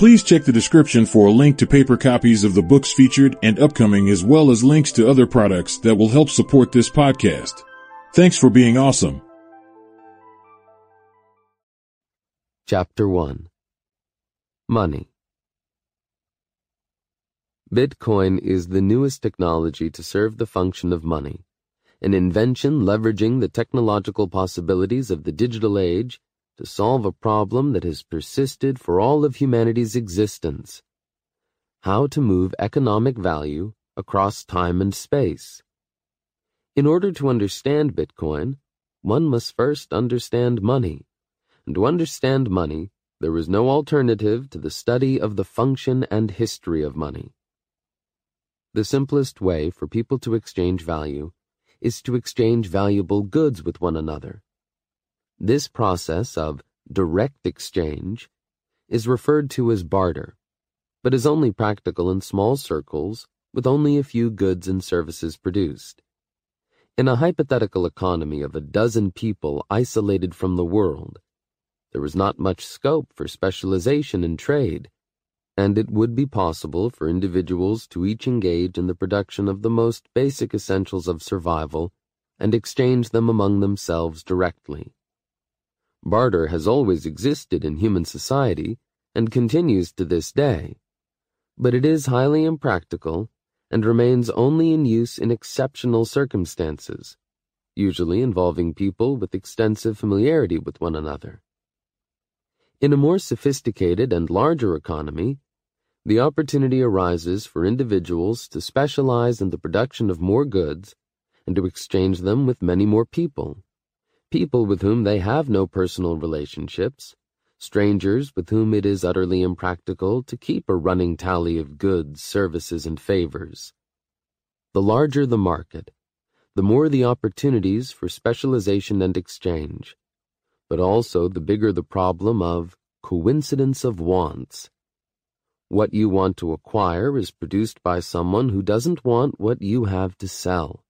Please check the description for a link to paper copies of the books featured and upcoming as well as links to other products that will help support this podcast. Thanks for being awesome. Chapter 1 Money Bitcoin is the newest technology to serve the function of money, an invention leveraging the technological possibilities of the digital age to solve a problem that has persisted for all of humanity's existence. How to move economic value across time and space. In order to understand Bitcoin, one must first understand money. And to understand money, there is no alternative to the study of the function and history of money. The simplest way for people to exchange value is to exchange valuable goods with one another. This process of direct exchange is referred to as barter, but is only practical in small circles with only a few goods and services produced. In a hypothetical economy of a dozen people isolated from the world, there is not much scope for specialization in trade, and it would be possible for individuals to each engage in the production of the most basic essentials of survival and exchange them among themselves directly. Barter has always existed in human society and continues to this day, but it is highly impractical and remains only in use in exceptional circumstances, usually involving people with extensive familiarity with one another. In a more sophisticated and larger economy, the opportunity arises for individuals to specialize in the production of more goods and to exchange them with many more people people with whom they have no personal relationships, strangers with whom it is utterly impractical to keep a running tally of goods, services, and favors. The larger the market, the more the opportunities for specialization and exchange, but also the bigger the problem of coincidence of wants. What you want to acquire is produced by someone who doesn't want what you have to sell.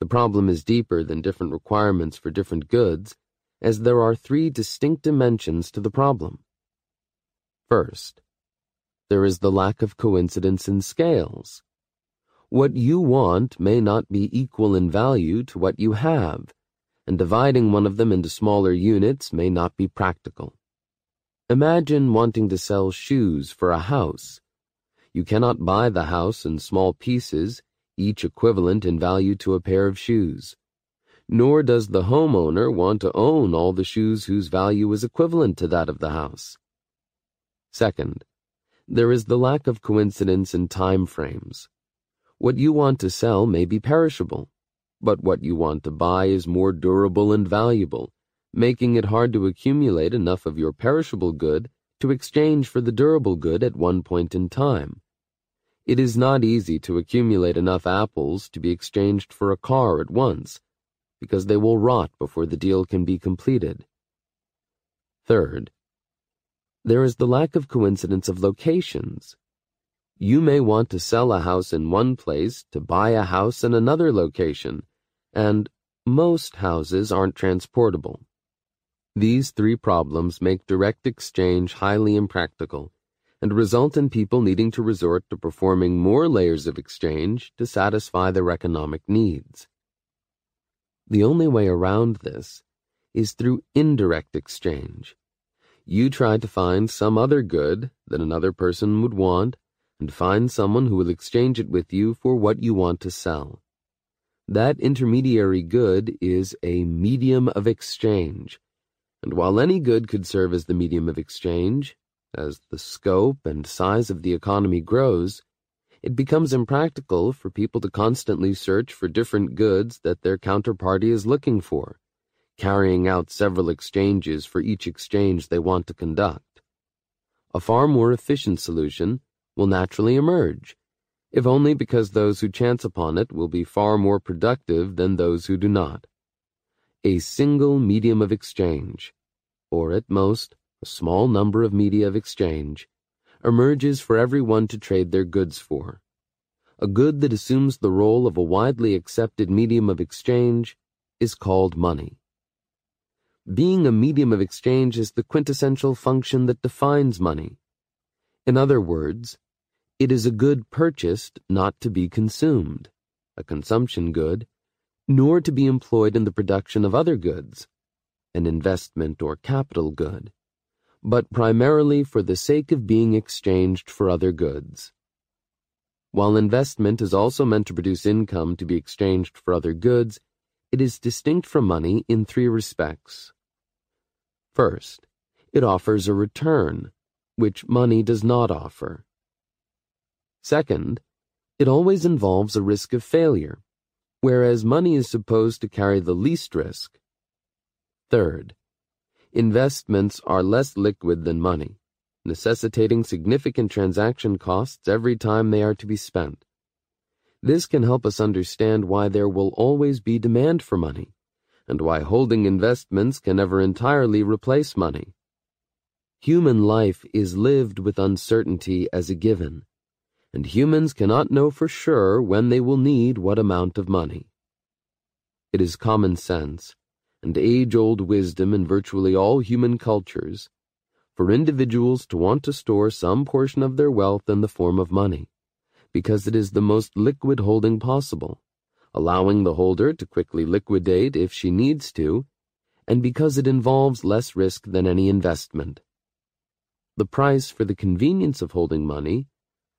The problem is deeper than different requirements for different goods, as there are three distinct dimensions to the problem. First, there is the lack of coincidence in scales. What you want may not be equal in value to what you have, and dividing one of them into smaller units may not be practical. Imagine wanting to sell shoes for a house. You cannot buy the house in small pieces each equivalent in value to a pair of shoes. Nor does the homeowner want to own all the shoes whose value is equivalent to that of the house. Second, there is the lack of coincidence in time frames. What you want to sell may be perishable, but what you want to buy is more durable and valuable, making it hard to accumulate enough of your perishable good to exchange for the durable good at one point in time. It is not easy to accumulate enough apples to be exchanged for a car at once, because they will rot before the deal can be completed. Third, there is the lack of coincidence of locations. You may want to sell a house in one place to buy a house in another location, and most houses aren't transportable. These three problems make direct exchange highly impractical and result in people needing to resort to performing more layers of exchange to satisfy their economic needs. The only way around this is through indirect exchange. You try to find some other good that another person would want and find someone who will exchange it with you for what you want to sell. That intermediary good is a medium of exchange, and while any good could serve as the medium of exchange, as the scope and size of the economy grows, it becomes impractical for people to constantly search for different goods that their counterparty is looking for, carrying out several exchanges for each exchange they want to conduct. A far more efficient solution will naturally emerge, if only because those who chance upon it will be far more productive than those who do not. A single medium of exchange, or at most, a small number of media of exchange, emerges for everyone to trade their goods for. A good that assumes the role of a widely accepted medium of exchange is called money. Being a medium of exchange is the quintessential function that defines money, In other words, it is a good purchased not to be consumed, a consumption good, nor to be employed in the production of other goods, an investment or capital good, but primarily for the sake of being exchanged for other goods. While investment is also meant to produce income to be exchanged for other goods, it is distinct from money in three respects. First, it offers a return, which money does not offer. Second, it always involves a risk of failure, whereas money is supposed to carry the least risk. Third, investments are less liquid than money, necessitating significant transaction costs every time they are to be spent. This can help us understand why there will always be demand for money, and why holding investments can never entirely replace money. Human life is lived with uncertainty as a given, and humans cannot know for sure when they will need what amount of money. It is common sense and age-old wisdom in virtually all human cultures for individuals to want to store some portion of their wealth in the form of money because it is the most liquid holding possible, allowing the holder to quickly liquidate if she needs to, and because it involves less risk than any investment. The price for the convenience of holding money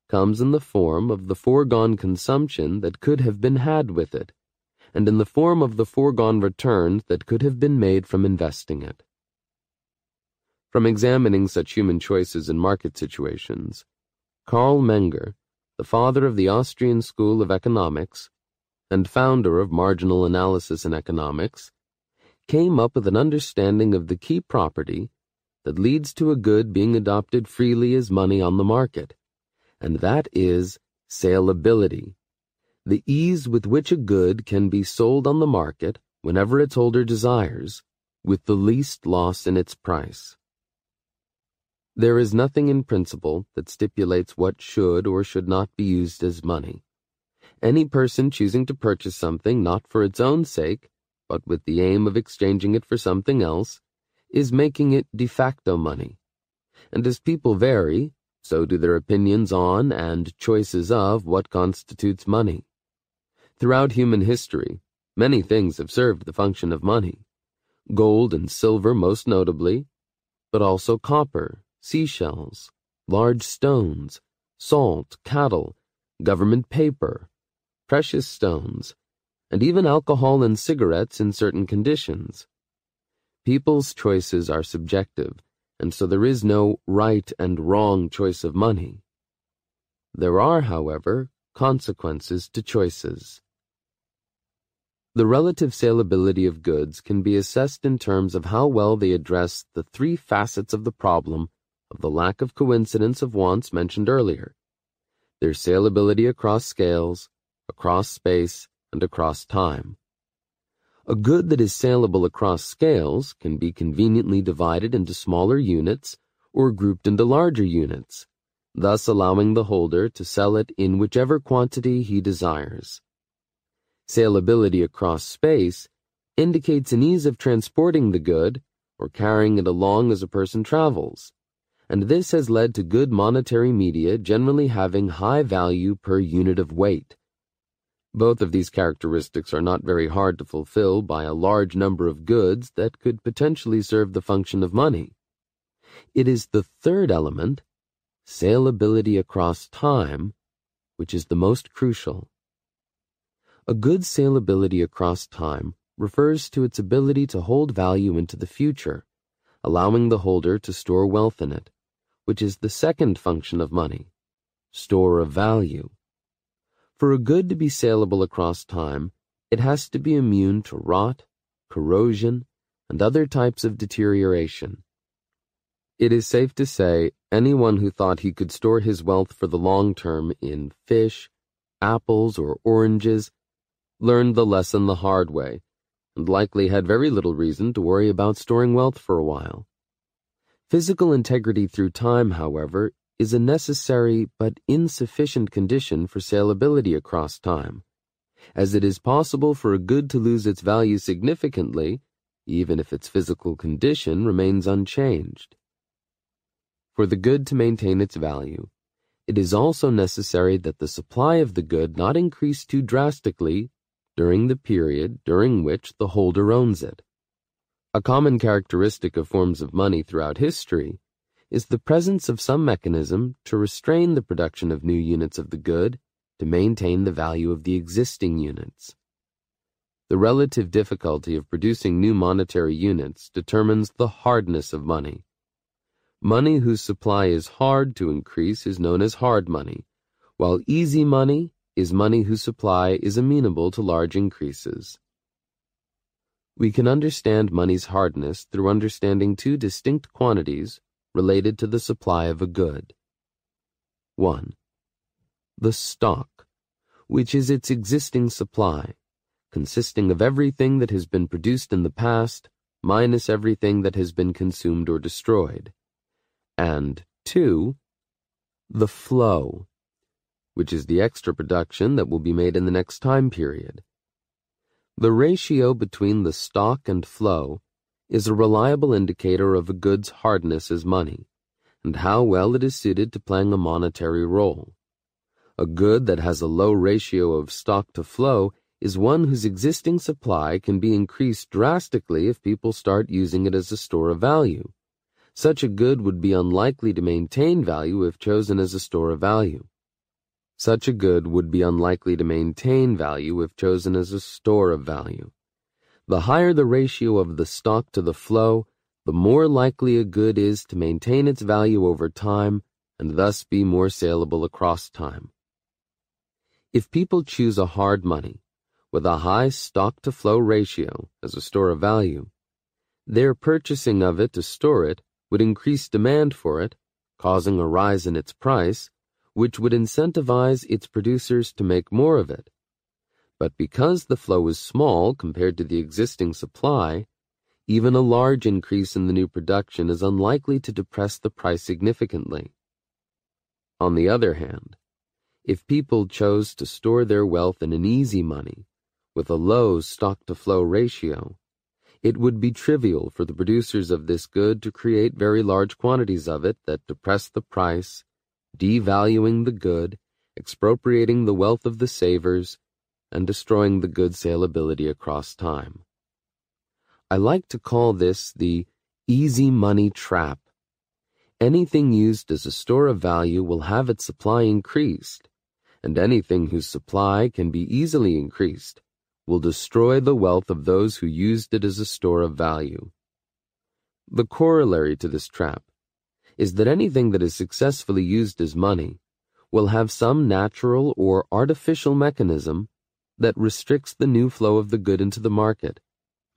comes in the form of the foregone consumption that could have been had with it, and in the form of the foregone returns that could have been made from investing it. From examining such human choices in market situations, Carl Menger the father of the Austrian School of Economics and founder of marginal analysis in economics, came up with an understanding of the key property that leads to a good being adopted freely as money on the market, and that is saleability, the ease with which a good can be sold on the market whenever its holder desires, with the least loss in its price. There is nothing in principle that stipulates what should or should not be used as money. Any person choosing to purchase something not for its own sake, but with the aim of exchanging it for something else, is making it de facto money. And as people vary, so do their opinions on and choices of what constitutes money. Throughout human history, many things have served the function of money. Gold and silver most notably, but also copper, seashells, large stones, salt, cattle, government paper, precious stones, and even alcohol and cigarettes in certain conditions. People's choices are subjective, and so there is no right and wrong choice of money. There are, however, consequences to choices. The relative saleability of goods can be assessed in terms of how well they address the three facets of the problem of the lack of coincidence of wants mentioned earlier, their saleability across scales, across space, and across time. A good that is saleable across scales can be conveniently divided into smaller units or grouped into larger units, thus allowing the holder to sell it in whichever quantity he desires. Saleability across space indicates an ease of transporting the good or carrying it along as a person travels and this has led to good monetary media generally having high value per unit of weight. Both of these characteristics are not very hard to fulfill by a large number of goods that could potentially serve the function of money. It is the third element, saleability across time, which is the most crucial. A good saleability across time refers to its ability to hold value into the future, allowing the holder to store wealth in it which is the second function of money, store of value. For a good to be saleable across time, it has to be immune to rot, corrosion, and other types of deterioration. It is safe to say anyone who thought he could store his wealth for the long term in fish, apples, or oranges learned the lesson the hard way, and likely had very little reason to worry about storing wealth for a while. Physical integrity through time, however, is a necessary but insufficient condition for saleability across time, as it is possible for a good to lose its value significantly, even if its physical condition remains unchanged. for the good to maintain its value, it is also necessary that the supply of the good not increase too drastically during the period during which the holder owns it. A common characteristic of forms of money throughout history is the presence of some mechanism to restrain the production of new units of the good to maintain the value of the existing units. The relative difficulty of producing new monetary units determines the hardness of money. Money whose supply is hard to increase is known as hard money, while easy money is money whose supply is amenable to large increases. We can understand money's hardness through understanding two distinct quantities related to the supply of a good. 1. The stock, which is its existing supply, consisting of everything that has been produced in the past minus everything that has been consumed or destroyed and 2. The flow, which is the extra production that will be made in the next time period. The ratio between the stock and flow is a reliable indicator of a good's hardness as money and how well it is suited to playing a monetary role. A good that has a low ratio of stock to flow is one whose existing supply can be increased drastically if people start using it as a store of value. Such a good would be unlikely to maintain value if chosen as a store of value. Such a good would be unlikely to maintain value if chosen as a store of value. The higher the ratio of the stock to the flow, the more likely a good is to maintain its value over time and thus be more saleable across time. If people choose a hard money with a high stock to flow ratio as a store of value, their purchasing of it to store it would increase demand for it, causing a rise in its price, which would incentivize its producers to make more of it. But because the flow is small compared to the existing supply, even a large increase in the new production is unlikely to depress the price significantly. On the other hand, if people chose to store their wealth in an easy money, with a low stock to flow ratio, it would be trivial for the producers of this good to create very large quantities of it that depress the price, devaluing the good, expropriating the wealth of the savers, and destroying the good saleability across time. I like to call this the easy money trap. Anything used as a store of value will have its supply increased, and anything whose supply can be easily increased will destroy the wealth of those who used it as a store of value. The corollary to this trap is that anything that is successfully used as money will have some natural or artificial mechanism that restricts the new flow of the good into the market,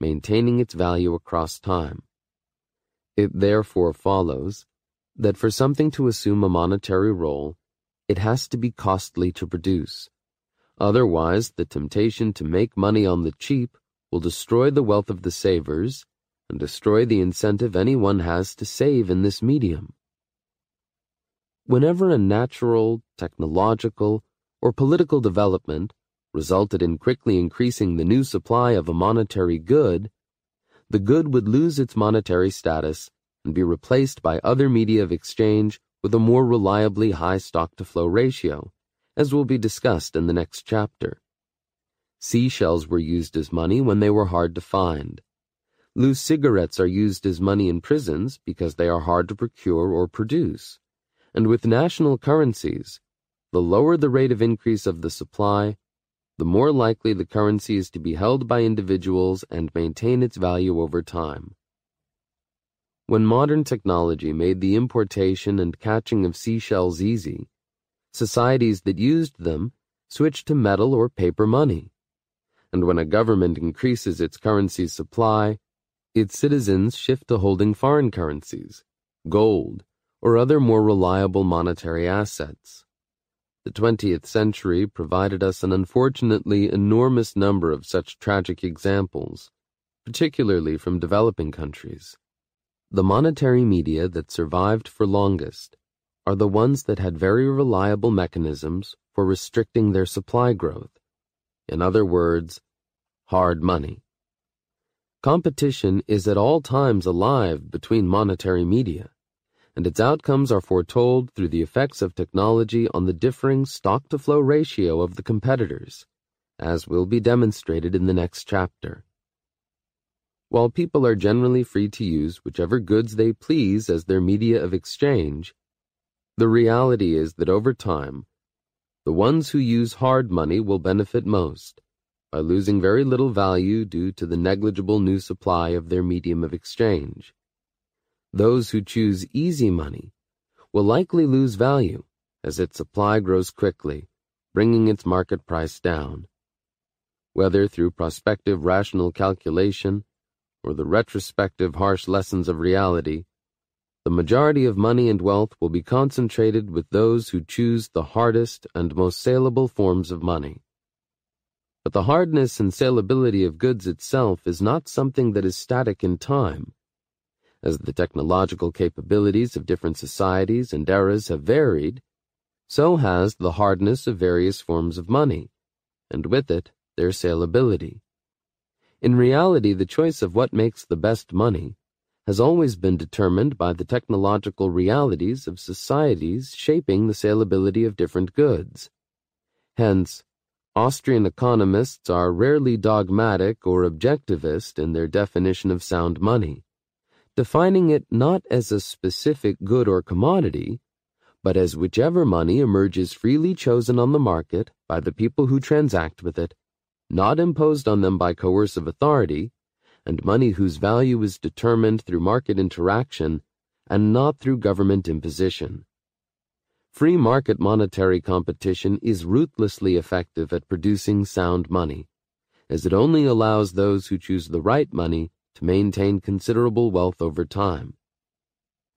maintaining its value across time. It therefore follows that for something to assume a monetary role, it has to be costly to produce Otherwise, the temptation to make money on the cheap will destroy the wealth of the savers and destroy the incentive anyone has to save in this medium. Whenever a natural, technological, or political development resulted in quickly increasing the new supply of a monetary good, the good would lose its monetary status and be replaced by other media of exchange with a more reliably high stock to flow ratio as will be discussed in the next chapter. Seashells were used as money when they were hard to find. Loose cigarettes are used as money in prisons because they are hard to procure or produce. And with national currencies, the lower the rate of increase of the supply, the more likely the currency is to be held by individuals and maintain its value over time. When modern technology made the importation and catching of seashells easy, societies that used them switched to metal or paper money. And when a government increases its currency supply, its citizens shift to holding foreign currencies, gold, or other more reliable monetary assets. The 20th century provided us an unfortunately enormous number of such tragic examples, particularly from developing countries. The monetary media that survived for longest are the ones that had very reliable mechanisms for restricting their supply growth. In other words, hard money. Competition is at all times alive between monetary media, and its outcomes are foretold through the effects of technology on the differing stock-to-flow ratio of the competitors, as will be demonstrated in the next chapter. While people are generally free to use whichever goods they please as their media of exchange, the reality is that over time, the ones who use hard money will benefit most by losing very little value due to the negligible new supply of their medium of exchange. Those who choose easy money will likely lose value as its supply grows quickly, bringing its market price down. Whether through prospective rational calculation or the retrospective harsh lessons of reality, the majority of money and wealth will be concentrated with those who choose the hardest and most saleable forms of money. But the hardness and saleability of goods itself is not something that is static in time. As the technological capabilities of different societies and eras have varied, so has the hardness of various forms of money, and with it, their saleability. In reality, the choice of what makes the best money has always been determined by the technological realities of societies shaping the saleability of different goods. Hence, Austrian economists are rarely dogmatic or objectivist in their definition of sound money defining it not as a specific good or commodity, but as whichever money emerges freely chosen on the market by the people who transact with it, not imposed on them by coercive authority, and money whose value is determined through market interaction and not through government imposition. Free market monetary competition is ruthlessly effective at producing sound money, as it only allows those who choose the right money to maintain considerable wealth over time.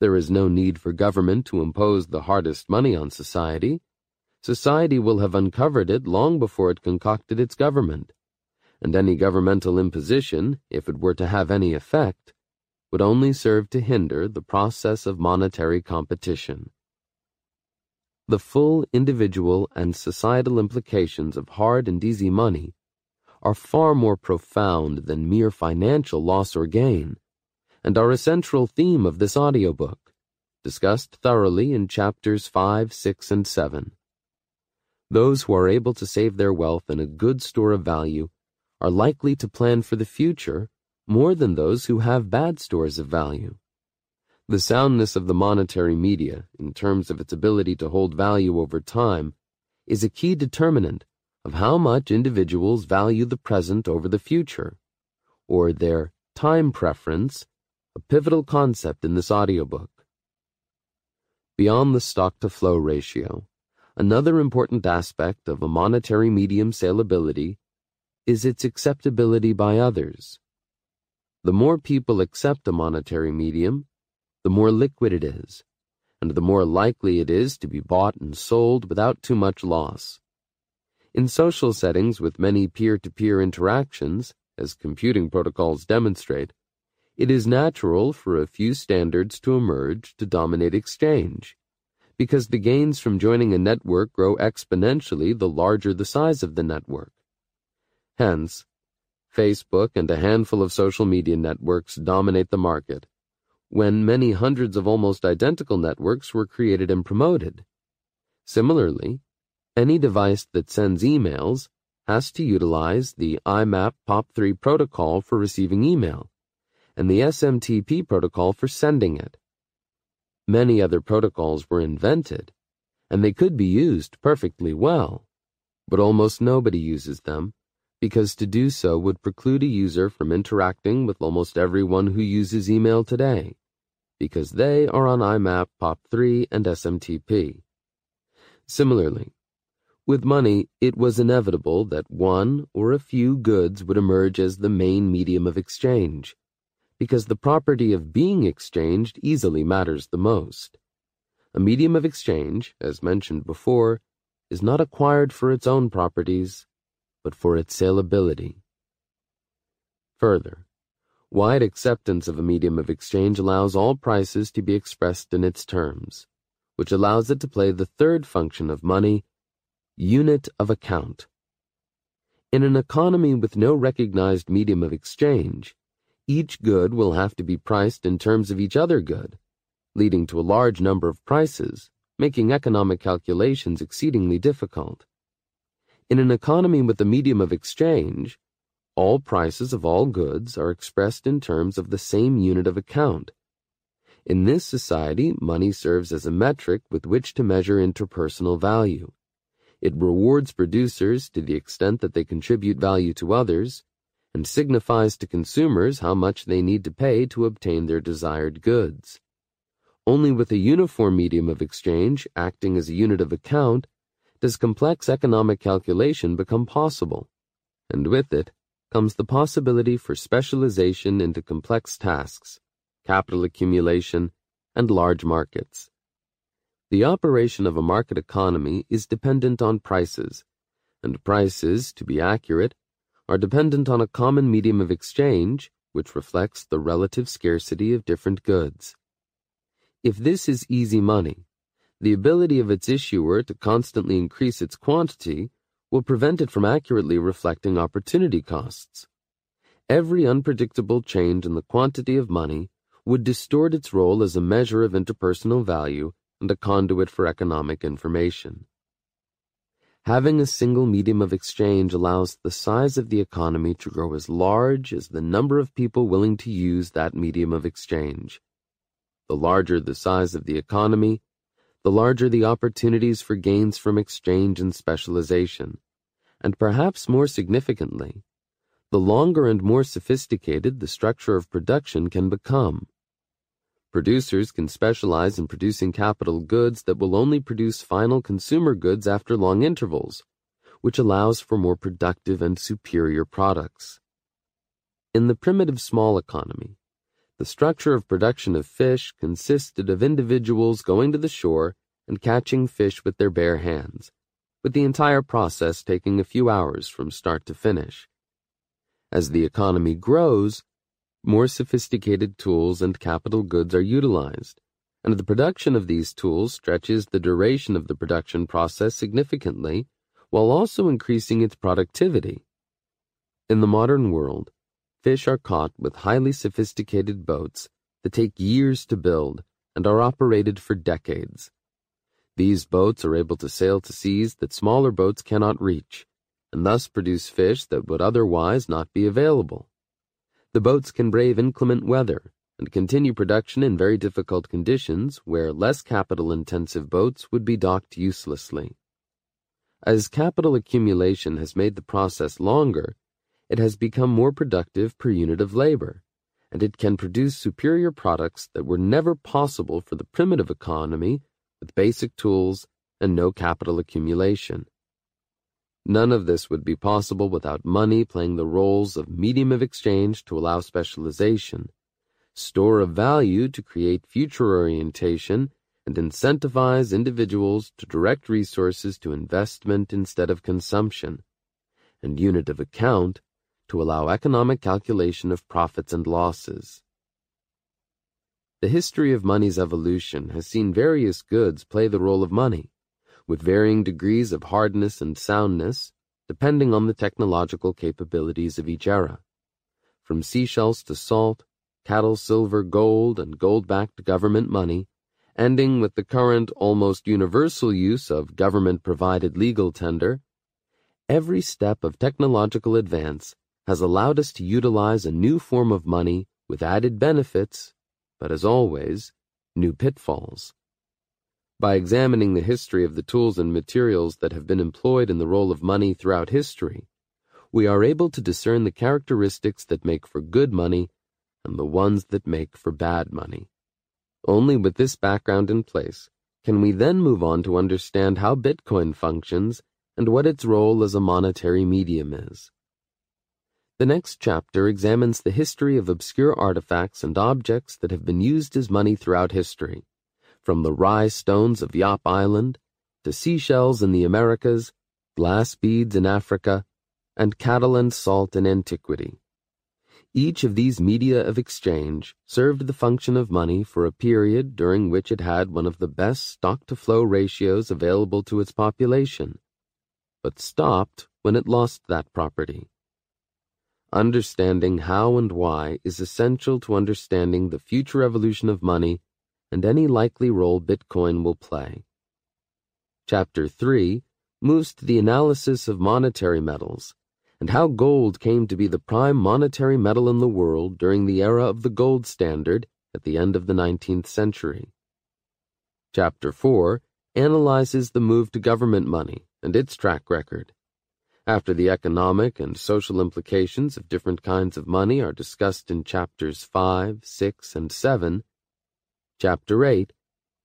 There is no need for government to impose the hardest money on society. Society will have uncovered it long before it concocted its government, and any governmental imposition, if it were to have any effect, would only serve to hinder the process of monetary competition. The full individual and societal implications of hard and easy money are far more profound than mere financial loss or gain, and are a central theme of this audiobook, discussed thoroughly in chapters 5, 6, and 7. Those who are able to save their wealth in a good store of value are likely to plan for the future more than those who have bad stores of value. The soundness of the monetary media, in terms of its ability to hold value over time, is a key determinant of how much individuals value the present over the future, or their time preference, a pivotal concept in this audiobook. Beyond the stock to flow ratio, another important aspect of a monetary medium saleability is its acceptability by others. The more people accept a monetary medium, the more liquid it is, and the more likely it is to be bought and sold without too much loss. In social settings with many peer-to-peer interactions, as computing protocols demonstrate, it is natural for a few standards to emerge to dominate exchange, because the gains from joining a network grow exponentially the larger the size of the network. Hence, Facebook and a handful of social media networks dominate the market, when many hundreds of almost identical networks were created and promoted. Similarly, any device that sends emails has to utilize the IMAP POP3 protocol for receiving email and the SMTP protocol for sending it. Many other protocols were invented, and they could be used perfectly well, but almost nobody uses them because to do so would preclude a user from interacting with almost everyone who uses email today, because they are on IMAP POP3 and SMTP. Similarly, with money, it was inevitable that one or a few goods would emerge as the main medium of exchange, because the property of being exchanged easily matters the most. A medium of exchange, as mentioned before, is not acquired for its own properties, but for its saleability. Further, wide acceptance of a medium of exchange allows all prices to be expressed in its terms, which allows it to play the third function of money Unit of account. In an economy with no recognized medium of exchange, each good will have to be priced in terms of each other good, leading to a large number of prices, making economic calculations exceedingly difficult. In an economy with a medium of exchange, all prices of all goods are expressed in terms of the same unit of account. In this society, money serves as a metric with which to measure interpersonal value. It rewards producers to the extent that they contribute value to others, and signifies to consumers how much they need to pay to obtain their desired goods. Only with a uniform medium of exchange acting as a unit of account does complex economic calculation become possible, and with it, comes the possibility for specialization into complex tasks, capital accumulation, and large markets. The operation of a market economy is dependent on prices, and prices, to be accurate, are dependent on a common medium of exchange which reflects the relative scarcity of different goods. If this is easy money, the ability of its issuer to constantly increase its quantity will prevent it from accurately reflecting opportunity costs. Every unpredictable change in the quantity of money would distort its role as a measure of interpersonal value and a conduit for economic information. Having a single medium of exchange allows the size of the economy to grow as large as the number of people willing to use that medium of exchange. The larger the size of the economy, the larger the opportunities for gains from exchange and specialization, and perhaps more significantly, the longer and more sophisticated the structure of production can become. Producers can specialize in producing capital goods that will only produce final consumer goods after long intervals, which allows for more productive and superior products. In the primitive small economy, the structure of production of fish consisted of individuals going to the shore and catching fish with their bare hands, with the entire process taking a few hours from start to finish. As the economy grows, more sophisticated tools and capital goods are utilized, and the production of these tools stretches the duration of the production process significantly while also increasing its productivity. In the modern world, Fish are caught with highly sophisticated boats that take years to build and are operated for decades. These boats are able to sail to seas that smaller boats cannot reach, and thus produce fish that would otherwise not be available. The boats can brave inclement weather and continue production in very difficult conditions where less capital intensive boats would be docked uselessly. As capital accumulation has made the process longer, it has become more productive per unit of labor, and it can produce superior products that were never possible for the primitive economy with basic tools and no capital accumulation. None of this would be possible without money playing the roles of medium of exchange to allow specialization, store of value to create future orientation, and incentivize individuals to direct resources to investment instead of consumption, and unit of account to allow economic calculation of profits and losses. The history of money's evolution has seen various goods play the role of money, with varying degrees of hardness and soundness, depending on the technological capabilities of each era. From seashells to salt, cattle, silver, gold, and gold-backed government money, ending with the current almost universal use of government-provided legal tender, every step of technological advance has allowed us to utilize a new form of money with added benefits, but as always, new pitfalls. By examining the history of the tools and materials that have been employed in the role of money throughout history, we are able to discern the characteristics that make for good money and the ones that make for bad money. Only with this background in place can we then move on to understand how Bitcoin functions and what its role as a monetary medium is. The next chapter examines the history of obscure artifacts and objects that have been used as money throughout history, from the Rai stones of Yap Island to seashells in the Americas, glass beads in Africa, and cattle and salt in antiquity. Each of these media of exchange served the function of money for a period during which it had one of the best stock-to-flow ratios available to its population, but stopped when it lost that property. Understanding how and why is essential to understanding the future evolution of money and any likely role Bitcoin will play. Chapter 3 moves to the analysis of monetary metals and how gold came to be the prime monetary metal in the world during the era of the gold standard at the end of the 19th century. Chapter 4 analyzes the move to government money and its track record. After the economic and social implications of different kinds of money are discussed in chapters 5, 6, and 7, Chapter 8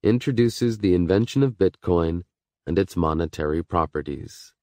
introduces the invention of Bitcoin and its monetary properties.